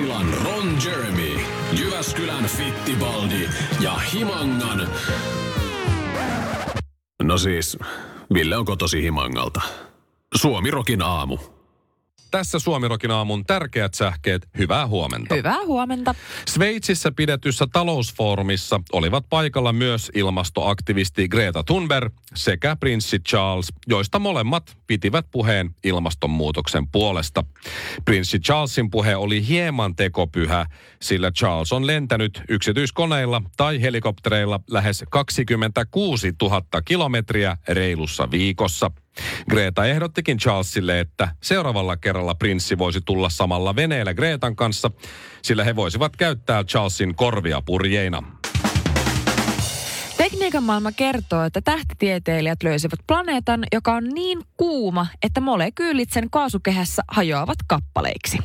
Basilan Ron Jeremy, Jyväskylän Fittibaldi ja Himangan... No siis, Ville on kotosi Himangalta. Suomirokin aamu. Tässä Suomirokin aamun tärkeät sähkeet. Hyvää huomenta. Hyvää huomenta. Sveitsissä pidetyssä talousfoorumissa olivat paikalla myös ilmastoaktivisti Greta Thunberg sekä prinssi Charles, joista molemmat pitivät puheen ilmastonmuutoksen puolesta. Prinssi Charlesin puhe oli hieman tekopyhä, sillä Charles on lentänyt yksityiskoneilla tai helikoptereilla lähes 26 000 kilometriä reilussa viikossa. Greta ehdottikin Charlesille, että seuraavalla kerralla prinssi voisi tulla samalla veneellä Gretan kanssa, sillä he voisivat käyttää Charlesin korvia purjeina. Tekniikan maailma kertoo, että tähtitieteilijät löysivät planeetan, joka on niin kuuma, että molekyylit sen kaasukehässä hajoavat kappaleiksi.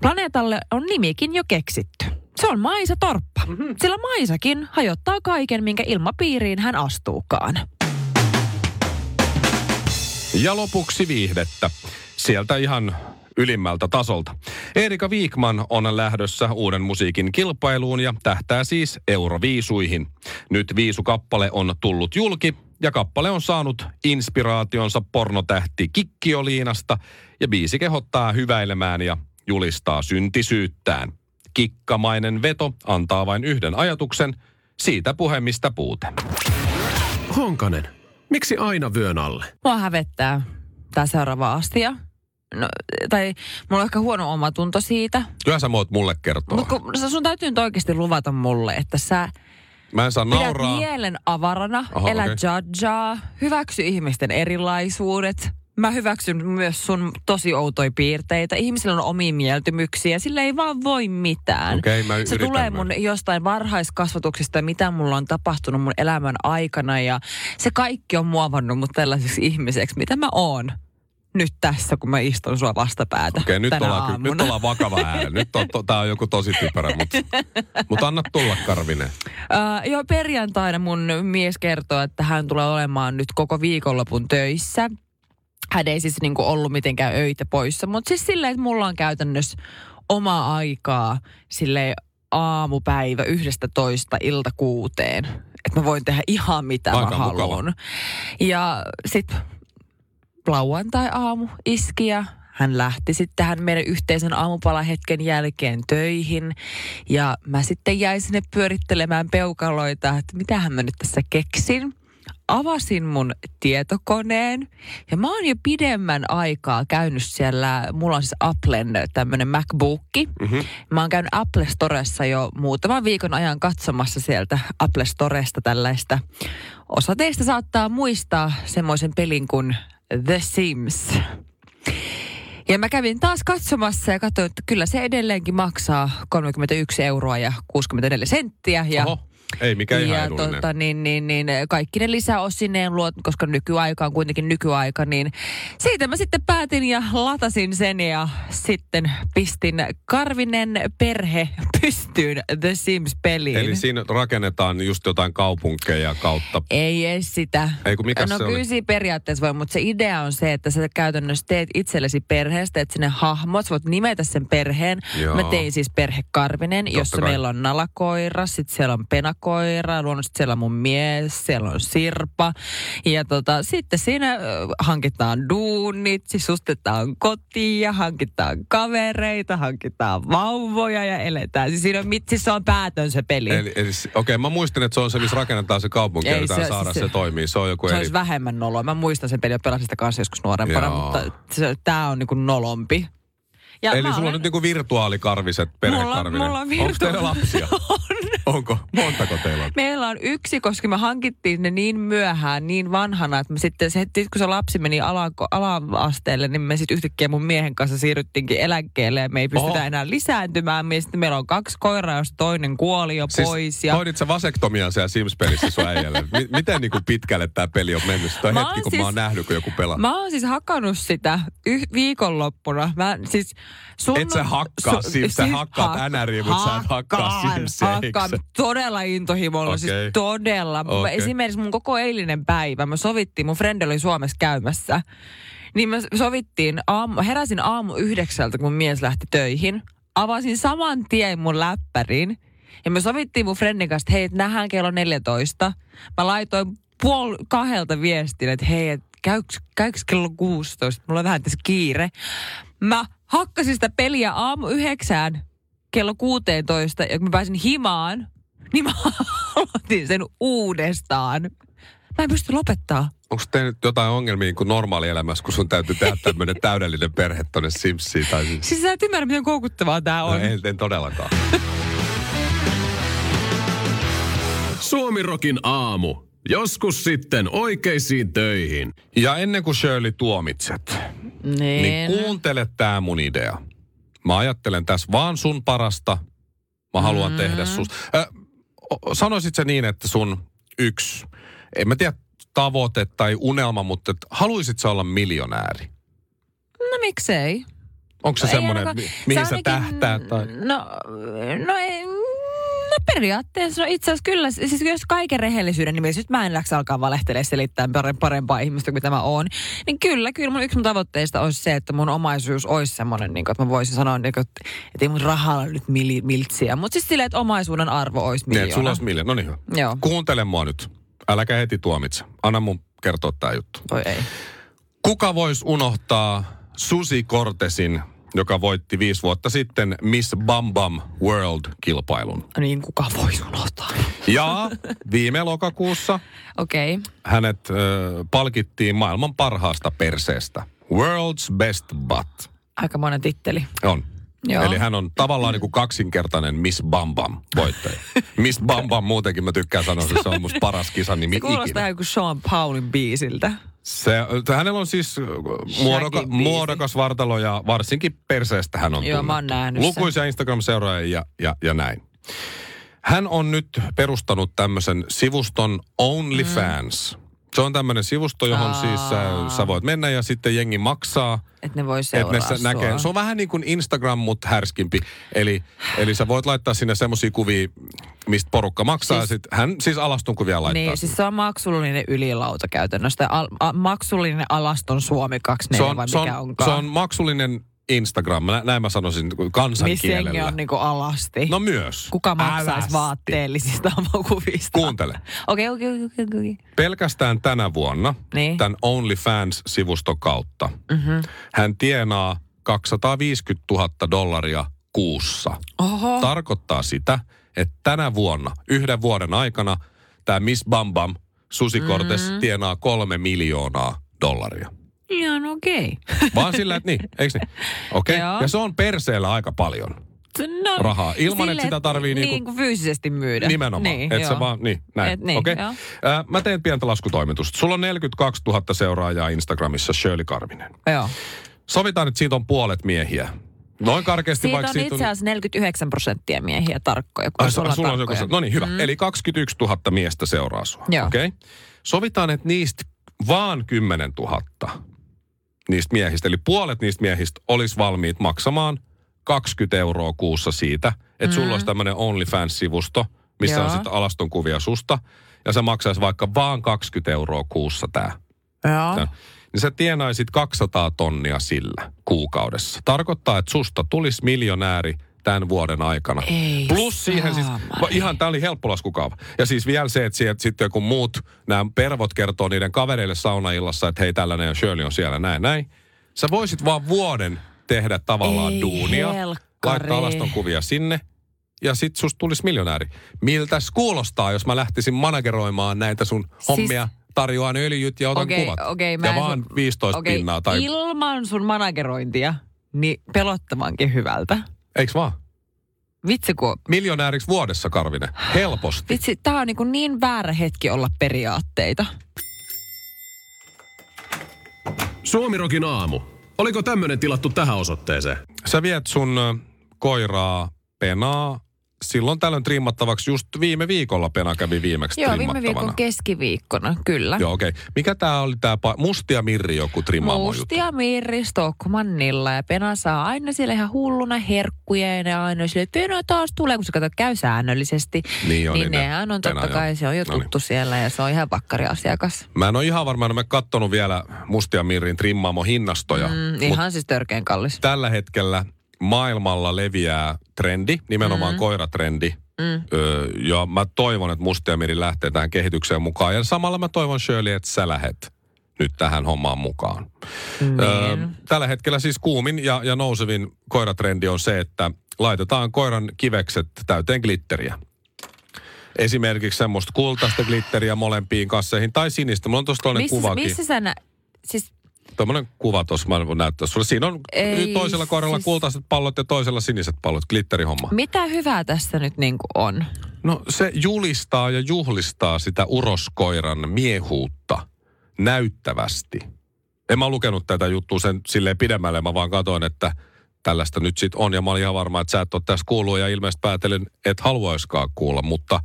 Planeetalle on nimikin jo keksitty. Se on Maisa Torppa, mm-hmm. sillä Maisakin hajottaa kaiken, minkä ilmapiiriin hän astuukaan. Ja lopuksi viihdettä. Sieltä ihan ylimmältä tasolta. Erika Viikman on lähdössä uuden musiikin kilpailuun ja tähtää siis Euroviisuihin. Nyt viisukappale on tullut julki ja kappale on saanut inspiraationsa pornotähti Kikkioliinasta ja biisi kehottaa hyväilemään ja julistaa syntisyyttään. Kikkamainen veto antaa vain yhden ajatuksen, siitä puhemista puute. Honkanen, miksi aina vyön alle? Mua hävettää tämä seuraava astia. No, tai mulla on ehkä huono omatunto siitä. Kyllä sä voit mulle kertoa. Mutta sun täytyy nyt oikeasti luvata mulle, että sä Mä en saa pidät nauraa. mielen avarana, Aha, elä okei. judgea, hyväksy ihmisten erilaisuudet. Mä hyväksyn myös sun tosi outoja piirteitä. Ihmisillä on omia mieltymyksiä, sillä ei vaan voi mitään. Okei, mä Se tulee mä. mun jostain varhaiskasvatuksesta, mitä mulla on tapahtunut mun elämän aikana. Ja se kaikki on muovannut mut tällaiseksi ihmiseksi, mitä mä oon nyt tässä, kun mä istun sua vastapäätä Okei, nyt tänä ollaan, nyt ollaan vakava ääni. Nyt on, to, tää on joku tosi typerä, mutta mut anna tulla Karvinen. Uh, joo, perjantaina mun mies kertoo, että hän tulee olemaan nyt koko viikonlopun töissä. Hän ei siis niinku ollut mitenkään öitä poissa, mutta siis silleen, että mulla on käytännössä omaa aikaa sille aamupäivä yhdestä toista ilta kuuteen. Että mä voin tehdä ihan mitä Aika mä mukava. haluan. Ja sitten lauantai-aamu iski ja hän lähti sitten tähän meidän yhteisen aamupalahetken jälkeen töihin. Ja mä sitten jäin sinne pyörittelemään peukaloita, että mitähän mä nyt tässä keksin. Avasin mun tietokoneen ja mä oon jo pidemmän aikaa käynyt siellä, mulla on siis Applen tämmönen MacBookki. Mm-hmm. Mä oon käynyt Apple Storessa jo muutaman viikon ajan katsomassa sieltä Apple Storesta tällaista. Osa teistä saattaa muistaa semmoisen pelin kuin The Sims. Ja mä kävin taas katsomassa ja katsoin, että kyllä se edelleenkin maksaa 31 euroa ja 64 senttiä. Ja Oho, ei mikään ihan ja edullinen. tota, niin, niin, niin, kaikki ne lisäosineen luot, koska nykyaika on kuitenkin nykyaika, niin siitä mä sitten päätin ja latasin sen ja sitten pistin Karvinen perhe pystyyn The Sims-peliin. Eli siinä rakennetaan just jotain kaupunkeja kautta. Ei edes sitä. Ei kun mikä no se kyllä oli? siinä periaatteessa voi, mutta se idea on se, että sä käytännössä teet itsellesi perheestä, teet sinne hahmot, sä voit nimetä sen perheen. Joo. Mä tein siis perhe Karvinen, Totta jossa kai. meillä on nalakoira, sitten siellä on penakoira, luonnollisesti siellä on mun mies, siellä on Sirpa. Ja tota, sitten siinä hankitaan duunit, sisustetaan kotia, hankitaan kavereita, hankitaan vauvoja ja eletään. Siis siinä on, mit- siis se on päätön se peli. Eli, eli, okei, mä muistin, että se on se, missä rakennetaan se kaupunki Ei, se- saada se, se- toimii. Se on joku Se eri... olisi vähemmän noloa. Mä muistan sen pelin ja pelasin sitä kanssa joskus nuorempana, Joo. mutta se, tää on niinku nolompi. Ja Eli sulla on olen- nyt niinku virtuaalikarviset, Mulla, perhekarvinen. mulla on Onko teillä lapsia? on. Onko? Montako teillä on? Meillä on yksi, koska me hankittiin ne niin myöhään, niin vanhana, että me sitten, se, sit kun se lapsi meni ala, ala-asteelle, niin me sitten yhtäkkiä mun miehen kanssa siirryttiinkin eläkkeelle ja me ei pystytä Oho. enää lisääntymään. Me sitten meillä on kaksi koiraa, josta toinen kuoli jo pois. Siis Ja... hoidit sä vasektomian siellä Sims-pelissä sun äijälle? M- miten niinku pitkälle tämä peli on mennyt? Sitä Mä hetki, kun mä siis- oon nähnyt, kun joku pelaa. Mä oon siis hakannut sitä yh- viikonloppuna. Mä siis sun... Et sä hakkaa Sims- sä hakkaat NRiä, mut sä et hakkaa eikö Hakkaan? Todella intohimolla, okay. siis todella. Okay. Esimerkiksi mun koko eilinen päivä, mä sovittiin, mun frendi oli Suomessa käymässä. Niin me sovittiin, aamu, heräsin aamu yhdeksältä, kun mun mies lähti töihin. Avasin saman tien mun läppärin. Ja me sovittiin mun friendin kanssa, että hei, nähdään kello 14. Mä laitoin puol kahdelta viestin, että hei, et käyks, käyks kello 16? Mulla on vähän tässä kiire. Mä hakkasin sitä peliä aamu yhdeksään kello 16 ja kun mä pääsin himaan, niin mä aloitin sen uudestaan. Mä en pysty lopettaa. Onko teillä nyt jotain ongelmia kuin normaalielämässä, kun sun täytyy tehdä tämmöinen täydellinen perhe tonne Simsiin? Tai siis... Siis sä et ymmärrä, miten koukuttavaa tää No, on. en, en todellakaan. Suomirokin aamu. Joskus sitten oikeisiin töihin. Ja ennen kuin Shirley tuomitset, Niin. niin kuuntele tää mun idea. Mä ajattelen tässä vaan sun parasta. Mä haluan mm. tehdä sus... Äh, sanoisit sä niin, että sun yksi, en mä tiedä tavoite tai unelma, mutta et, haluisit sä olla miljonääri? No miksei? Onko se Ei semmoinen, ainakaan- mihin se sä ainakin- tähtäät? Tai... No, no ei, No periaatteessa, no itse asiassa kyllä, siis jos kaiken rehellisyyden nimessä, nyt mä en läks alkaa valehtelemaan selittää pare- parempaa ihmistä kuin mitä mä oon, niin kyllä, kyllä mun yksi mun tavoitteista olisi se, että mun omaisuus olisi semmoinen, niin kuin, että mä voisin sanoa, niin kuin, että, ei mun rahalla nyt mili, miltsiä, mutta siis silleen, että omaisuuden arvo olisi Niin, miljoona. että sulla olisi miljoona. No niin hyvä. Joo, Kuuntele mua nyt. Äläkä heti tuomitse. Anna mun kertoa tää juttu. voi ei. Kuka voisi unohtaa Susi Cortesin, joka voitti viisi vuotta sitten Miss Bam Bam World-kilpailun? Niin kuka voisi unohtaa? Ja viime lokakuussa. Okay. hänet ö, palkittiin maailman parhaasta perseestä. World's Best Butt. Aika monen titteli. On. Joo. Eli hän on tavallaan niin kuin kaksinkertainen Miss Bam Bam voittaja. Miss Bam Bam muutenkin mä tykkään sanoa, että se on musta paras kisan nimi Se kuulostaa ikinä. kuin Sean Paulin biisiltä. Se, hänellä on siis äh, muodoka, biisi. muodokas vartalo ja varsinkin perseestä hän on Joo, tunnettu. mä oon nähnyt sen. Lukuisia Instagram-seuraajia ja, ja, ja näin. Hän on nyt perustanut tämmöisen sivuston OnlyFans. Mm. Se on tämmöinen sivusto, johon Aa. siis sä, sä voit mennä ja sitten jengi maksaa. Että ne voi seuraa ne sä sua. näkee. Se on vähän niin kuin Instagram, mutta härskimpi. Eli, eli sä voit laittaa sinne semmoisia kuvia, mistä porukka maksaa. Siis- Siis, sit hän siis alaston kuvia laittaa. Niin, siis se on maksullinen ylilauta käytännössä. Al, a, maksullinen alaston Suomi 24 se on, vai se, mikä on, onkaan. se on maksullinen Instagram, Nä- näin mä sanoisin Missä jengi kansankielellä. on niinku alasti. No myös. Kuka maksaisi vaatteellisista kuvista? Kuuntele. Okei, okei, okei. Pelkästään tänä vuonna Niin. tämän OnlyFans-sivuston kautta Mhm. hän tienaa 250 000 dollaria kuussa. Oho. Tarkoittaa sitä, että tänä vuonna, yhden vuoden aikana, tämä Miss Bam Bam, Susi Cortes, Mhm. tienaa kolme miljoonaa dollaria. Ihan okei. Vaan sillä, että niin, eikö niin? Okei, okay. Ja se on perseellä aika paljon. No, Rahaa, ilman, että sitä tarvii niinku- niin kuin fyysisesti myydä. Nimenomaan. Niin, et joo. sä vaan, niin, näin. Et niin, Okei. joo. Äh, mä teen pientä laskutoimitusta. Sulla on 42 000 seuraajaa Instagramissa, Shirley Karvinen. Joo. Sovitaan, että siitä on puolet miehiä. Noin karkeasti Siitä vaikka on itse asiassa 49 prosenttia miehiä tarkkoja, kun Ai, sulla, sulla on tarkkoja. no niin, hyvä. Mm. Eli 21 000 miestä seuraa sua. Okei. Okay. Sovitaan, että niistä vaan 10 000 niistä miehistä, eli puolet niistä miehistä olisi valmiit maksamaan 20 euroa kuussa siitä, että mm. sulla olisi tämmöinen OnlyFans-sivusto, missä Joo. on sitten alaston kuvia susta, ja se maksaisi vaikka vaan 20 euroa kuussa tämä. Joo. Ja, niin sä tienaisit 200 tonnia sillä kuukaudessa. Tarkoittaa, että susta tulisi miljonääri tämän vuoden aikana. Ei Plus siihen siis, va- ihan tämä oli helppo laskukaava. Ja siis vielä se, että sieltä sitten kun muut, nämä pervot kertoo niiden kavereille saunaillassa, että hei tällainen ja Shirley on siellä näin näin. Sä voisit vaan vuoden tehdä tavallaan Ei duunia, helkkari. laittaa alaston kuvia sinne ja sit susta tulisi miljonääri. Miltäs kuulostaa, jos mä lähtisin manageroimaan näitä sun hommia, tarjoan öljyt ja otan Siis- Okei, kuvat. okei, mä ja vaan sun- 15 Okei, pinnaa tai... ilman sun managerointia, niin pelottavankin hyvältä. Eiks vaan? Vitsi, kun, Miljonääriksi vuodessa, Karvinen. Helposti. vitsi tää on niin, kuin niin väärä hetki olla periaatteita. Suomirokin aamu. Oliko tämmönen tilattu tähän osoitteeseen? Sä viet sun koiraa penaa silloin tällöin trimmattavaksi. Just viime viikolla pena kävi viimeksi Joo, viime viikon keskiviikkona, kyllä. Joo, okei. Okay. Mikä tää oli tää pa- Mustia Mirri joku trimmaamo juttu? Mustia Mirri Stockmannilla ja Pena saa aina siellä ihan hulluna herkkuja ja ne aina sille, että Pena taas tulee, kun se kato käy säännöllisesti. Niin on, niin niin ne- nehän on Pena, totta joo. kai, se on jo No niin. tuttu siellä ja se on ihan vakkariasiakas. Mä en ole ihan varma, en ole kattonut vielä Mustia Mirrin trimmaamo hinnastoja. Mm, ihan siis törkeän kallis. tällä hetkellä maailmalla leviää trendi, nimenomaan mm. koiratrendi. Mm. Öö, ja mä toivon, että Mustia Miri lähtee tähän kehitykseen mukaan. Ja samalla mä toivon Shirley, että sä lähet nyt tähän hommaan mukaan. Öö, Niin. tällä hetkellä siis kuumin ja, ja nousevin koiratrendi on se, että laitetaan koiran kivekset täyteen glitteriä. Esimerkiksi semmoista kultaista glitteriä molempiin kasseihin tai sinistä. Mulla on tuossa toinen Missä, kuvakin. missä sä nä... Siis Tuommoinen kuva tuossa, mä voin näyttää sulle. Siinä on Ei, toisella koiralla siis- kultaiset pallot ja toisella siniset pallot, glitterihomma. mitä hyvää tässä nyt niin kuin on? No se julistaa ja juhlistaa sitä uroskoiran miehuutta näyttävästi. En mä lukenut tätä juttua sen silleen pidemmälle, mä vaan katsoin, että tällaista nyt sit on. Ja mä olin ihan varma, että sä et ole tässä kuullut ja ilmeisesti päätelen, et haluaiskaan kuulla. Mutta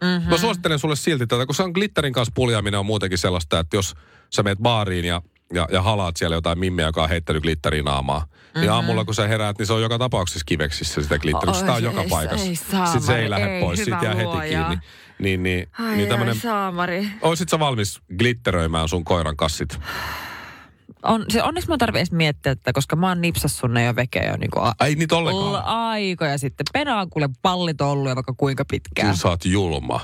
mm-hmm. mä suosittelen sulle silti tätä, kun se on glitterin kanssa puljaaminen on muutenkin sellaista, että jos sä meet baariin ja ja, ja halaat siellä jotain mimmiä, joka on heittänyt glitteriä naamaa. Mm-hmm. Niin aamulla kun sä heräät, niin se on joka tapauksessa kiveksissä sitä glitteriä. Sitä on joka ei- paikassa. ei Sitten se ei lähde ei, pois, sit jää heti kiinni. Niin, niin, Ai, niin tämmönen, ai, saamari. oisit sä valmis glitteröimään sun koiran kassit? On, se, onneksi mä en tarvi edes miettiä tätä, koska mä oon nipsassun ne jo veke jo niin kuin a- Ai niitä ollenkaan. aikoja sitten. Pena on kuule pallit ollut jo vaikka kuinka pitkään. Kyllä sä oot julma.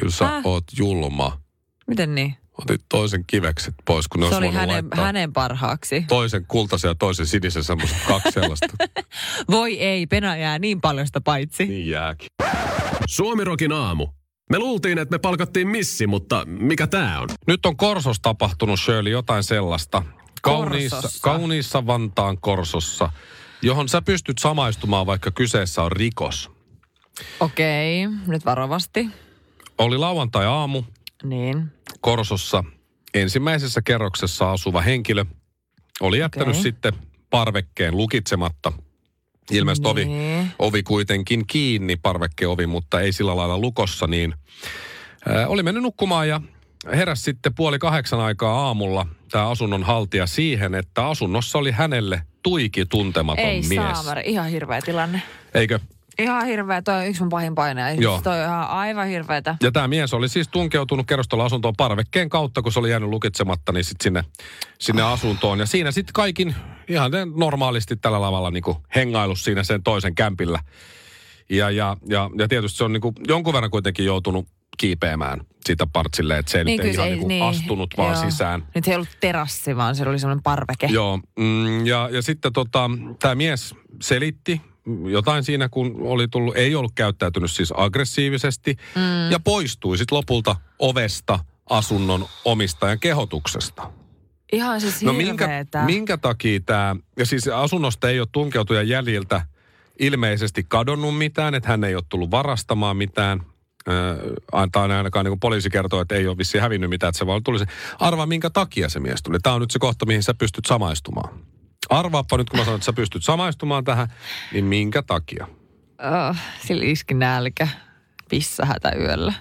Kyllä sä Häh? oot julma. Miten niin? Otit toisen kivekset pois, kun ne Se oli hänen, hänen parhaaksi. toisen kultaisen ja toisen sinisen semmoista kaksi sellaista. Voi ei, Pena jää niin paljon sitä paitsi. niin jääkin. Suomirokin aamu. Me luultiin, että me palkattiin missi, mutta mikä tää on? Nyt on Korsos tapahtunut, Shirley, jotain sellaista. Kauniissa, Korsossa. kauniissa Vantaan Korsossa, johon sä pystyt samaistumaan, vaikka kyseessä on rikos. Okei, nyt varovasti. Oli lauantai-aamu Niin. Korsossa ensimmäisessä kerroksessa asuva henkilö oli jättänyt Okei. sitten parvekkeen lukitsematta. Ilmeisesti ovi, ovi kuitenkin kiinni, parvekkeovi, mutta ei sillä lailla lukossa, niin ää, oli mennyt nukkumaan ja heräsi sitten puoli kahdeksan aikaa aamulla tämä asunnon haltija siihen, että asunnossa oli hänelle tuiki tuntematon Ei mies. saamari, ihan hirveä tilanne. Eikö? Ihan hirveä, toi on yksi mun pahin paine. Joo. Joo. Toi on ihan aivan hirveetä. Ja tämä mies oli siis tunkeutunut kerrostaloasuntoon parvekkeen kautta, kun se oli jäänyt lukitsematta, niin sitten sinne, sinne asuntoon. Ja siinä sitten kaikin ihan normaalisti tällä lavalla niin hengailu siinä sen toisen kämpillä. Ja, ja, ja, ja tietysti se on niin jonkun verran kuitenkin joutunut kiipeämään siitä partsille, että se niin, nyt ei ihan se niin kuin astunut vaan joo. sisään. Nyt ei ollut terassi, vaan se oli semmoinen parveke. Joo, mm, ja, ja sitten tota, tämä mies selitti jotain siinä, kun oli tullut, ei ollut käyttäytynyt siis aggressiivisesti, mm. ja poistui sitten lopulta ovesta asunnon omistajan kehotuksesta. Ihan siis No minkä, minkä takia tämä, ja siis asunnosta ei ole tunkeutujan jäljiltä ilmeisesti kadonnut mitään, että hän ei ole tullut varastamaan mitään. Äh, tai ainakaan niin kuin poliisi kertoo, että ei ole vissiin hävinnyt mitään, että se vaan tuli se. Arvaa, minkä takia se mies tuli. Tämä on nyt se kohta, mihin sä pystyt samaistumaan. Arvaappa nyt, kun mä sanon, että sä pystyt samaistumaan tähän, niin minkä takia? Oh, sillä iski nälkä. Pissähätä yöllä.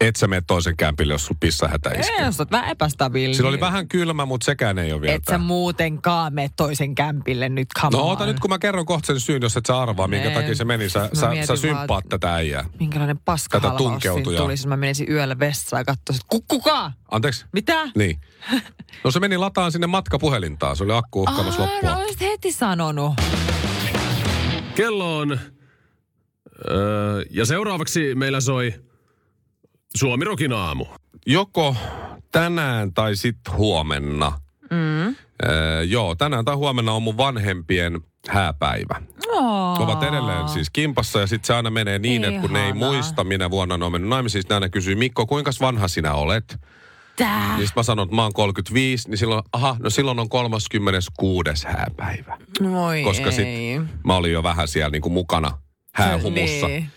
Et sä mene toisen kämpille, jos sulla pissahätä iskee. Ei, jos oot vähän epästabiili. Sillä oli vähän kylmä, mutta sekään ei ole vielä Et sä muutenkaan mene toisen kämpille nyt, come No on. oota nyt, kun mä kerron kohta sen syyn, jos et sä arvaa, minkä Nee. takia se meni. Sä, Mä sä, sä vaan, symppaat että- tätä äijää. Minkälainen paskahalvaus siinä tunkeutujaa. tulisi, jos mä menisin yöllä vessaan ja katsoisin, että kuka? Anteeksi? Mitä? Niin. No se meni lataan sinne matkapuhelintaan. Se oli akku uhkaamassa Aa, loppua. no olisit heti sanonut. Kello on... Öö, ja seuraavaksi meillä soi Suomirokin aamu. Joko tänään tai sitten huomenna. Mm. Öö, joo, tänään tai huomenna on mun vanhempien hääpäivä. Oh. Ovat edelleen siis kimpassa ja sitten se aina menee niin, että kun ne ei muista, minä vuonna ne on mennyt naimisiin, niin ne aina kysyy, Mikko, kuinka vanha sinä olet? Tää. Niin mä sanon, että mä oon 35, niin silloin, aha, no silloin on 36. hääpäivä. Voi Koska ei. sit mä olin jo vähän siellä niinku mukana häähumussa. Niin.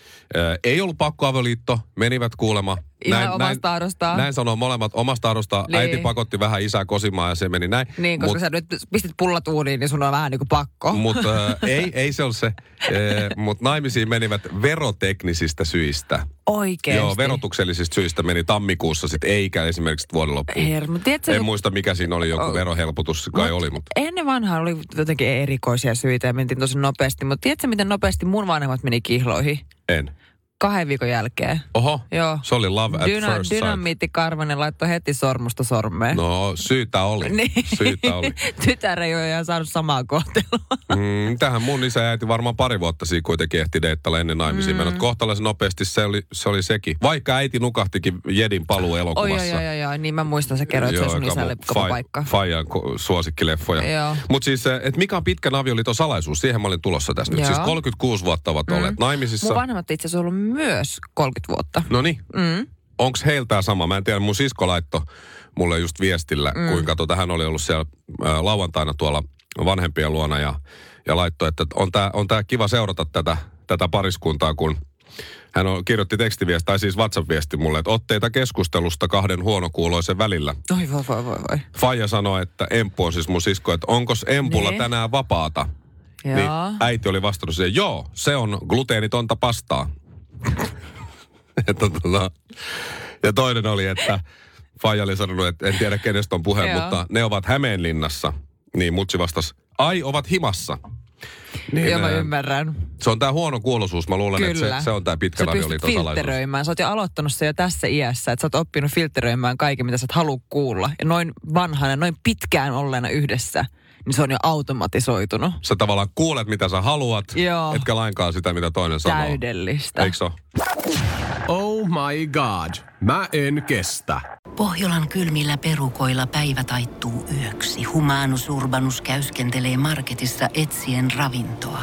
Ei ollut pakkoavioliitto, menivät kuulema. Ihan omasta tahdostaan. Näin sanoo molemmat omasta tahdostaan. Niin. Äiti pakotti vähän isää kosimaan ja se meni näin. Niin, koska Mut- sä nyt pistit pullat uuniin, niin sun on vähän niin kuin pakko. Mutta äh, ei, ei se ole se. Mutta naimisiin menivät veroteknisistä syistä. Oikeesti. Joo, verotuksellisista syistä meni tammikuussa sitten, eikä esimerkiksi vuoden loppuun. Hermo, tiedätkö, En kun- muista, mikä siinä oli, joku Oh. verohelpotus kai oli, mutta Ennen vanhaa oli jotenkin erikoisia syitä ja mentiin tosi nopeasti, mutta tiedätkö miten nopeasti mun vanhemmat meni kihloihin? en. Kahden viikon jälkeen. Oho, Joo. se oli love at Dyna, first sight. dynamiitti Karvanen laittoi heti sormusta sormeen. No, syytä oli. Niin. Syytä oli. Tytär ei ole ihan saanut samaa kohtelua. Mm, tähän mun isä ja äiti varmaan pari vuotta siinä kuitenkin ehti deittailla ennen naimisiin. Mm. Kohtalaisen nopeasti se oli, se oli sekin. Vaikka äiti nukahtikin Jedin paluu Oi, elokuvassa. joo, joo, joo, niin mä muistan, sä kerroit sen sun joka isälle fai- paikka. Faijan ko- suosikkileffoja. Joo. Mutta siis, että mikä on pitkän avioliiton salaisuus? Siihen mä olin tulossa tässä nyt. Siis 36 vuotta ovat Mm. olleet naimisissa. Mun vanhemmat itse asiassa ollut myös 30 vuotta. No niin, Mm. onko heillä tämä sama? Mä en tiedä, mun sisko laitto mulle just viestillä, mm. kuinka tota, hän oli ollut siellä ää, lauantaina tuolla vanhempien luona ja, ja laittoi, että on tämä on tää kiva seurata tätä, tätä pariskuntaa, kun hän on, kirjoitti tekstiviesti, tai siis WhatsApp-viesti mulle, että otteita keskustelusta kahden huonokuuloisen välillä. Oi voi voi voi voi. Faija sanoi, että Emppu on siis mun sisko, että onkos Empulla Niin. tänään vapaata? Niin Joo. äiti oli vastannut siihen, joo, se on gluteenitonta pastaa. että, tota, ja toinen oli, että Faija oli sanonut, että en tiedä kenestä on puhe, mutta ne ovat Hämeenlinnassa. Niin mutsi vastasi, ai ovat himassa. Niin, Joo, mä ää, ymmärrän. Se on tämä huono kuulosuus. Mä luulen, että se, se on tämä pystyt avioliiton salaisuus. filtteröimään. Sä oot jo aloittanut se jo tässä iässä, että sä oot oppinut filtteröimään kaiken, mitä sä et halua kuulla. Ja noin vanhana, noin pitkään olleena yhdessä, niin se on jo automatisoitunut. Sä tavallaan kuulet, mitä sä haluat, Joo. etkä lainkaan sitä, mitä toinen sanoo. Täydellistä. Eikö se ole? Oh my god. Mä en kestä. Pohjolan kylmillä perukoilla päivä taittuu yöksi. Humanus Urbanus käyskentelee marketissa etsien ravintoa.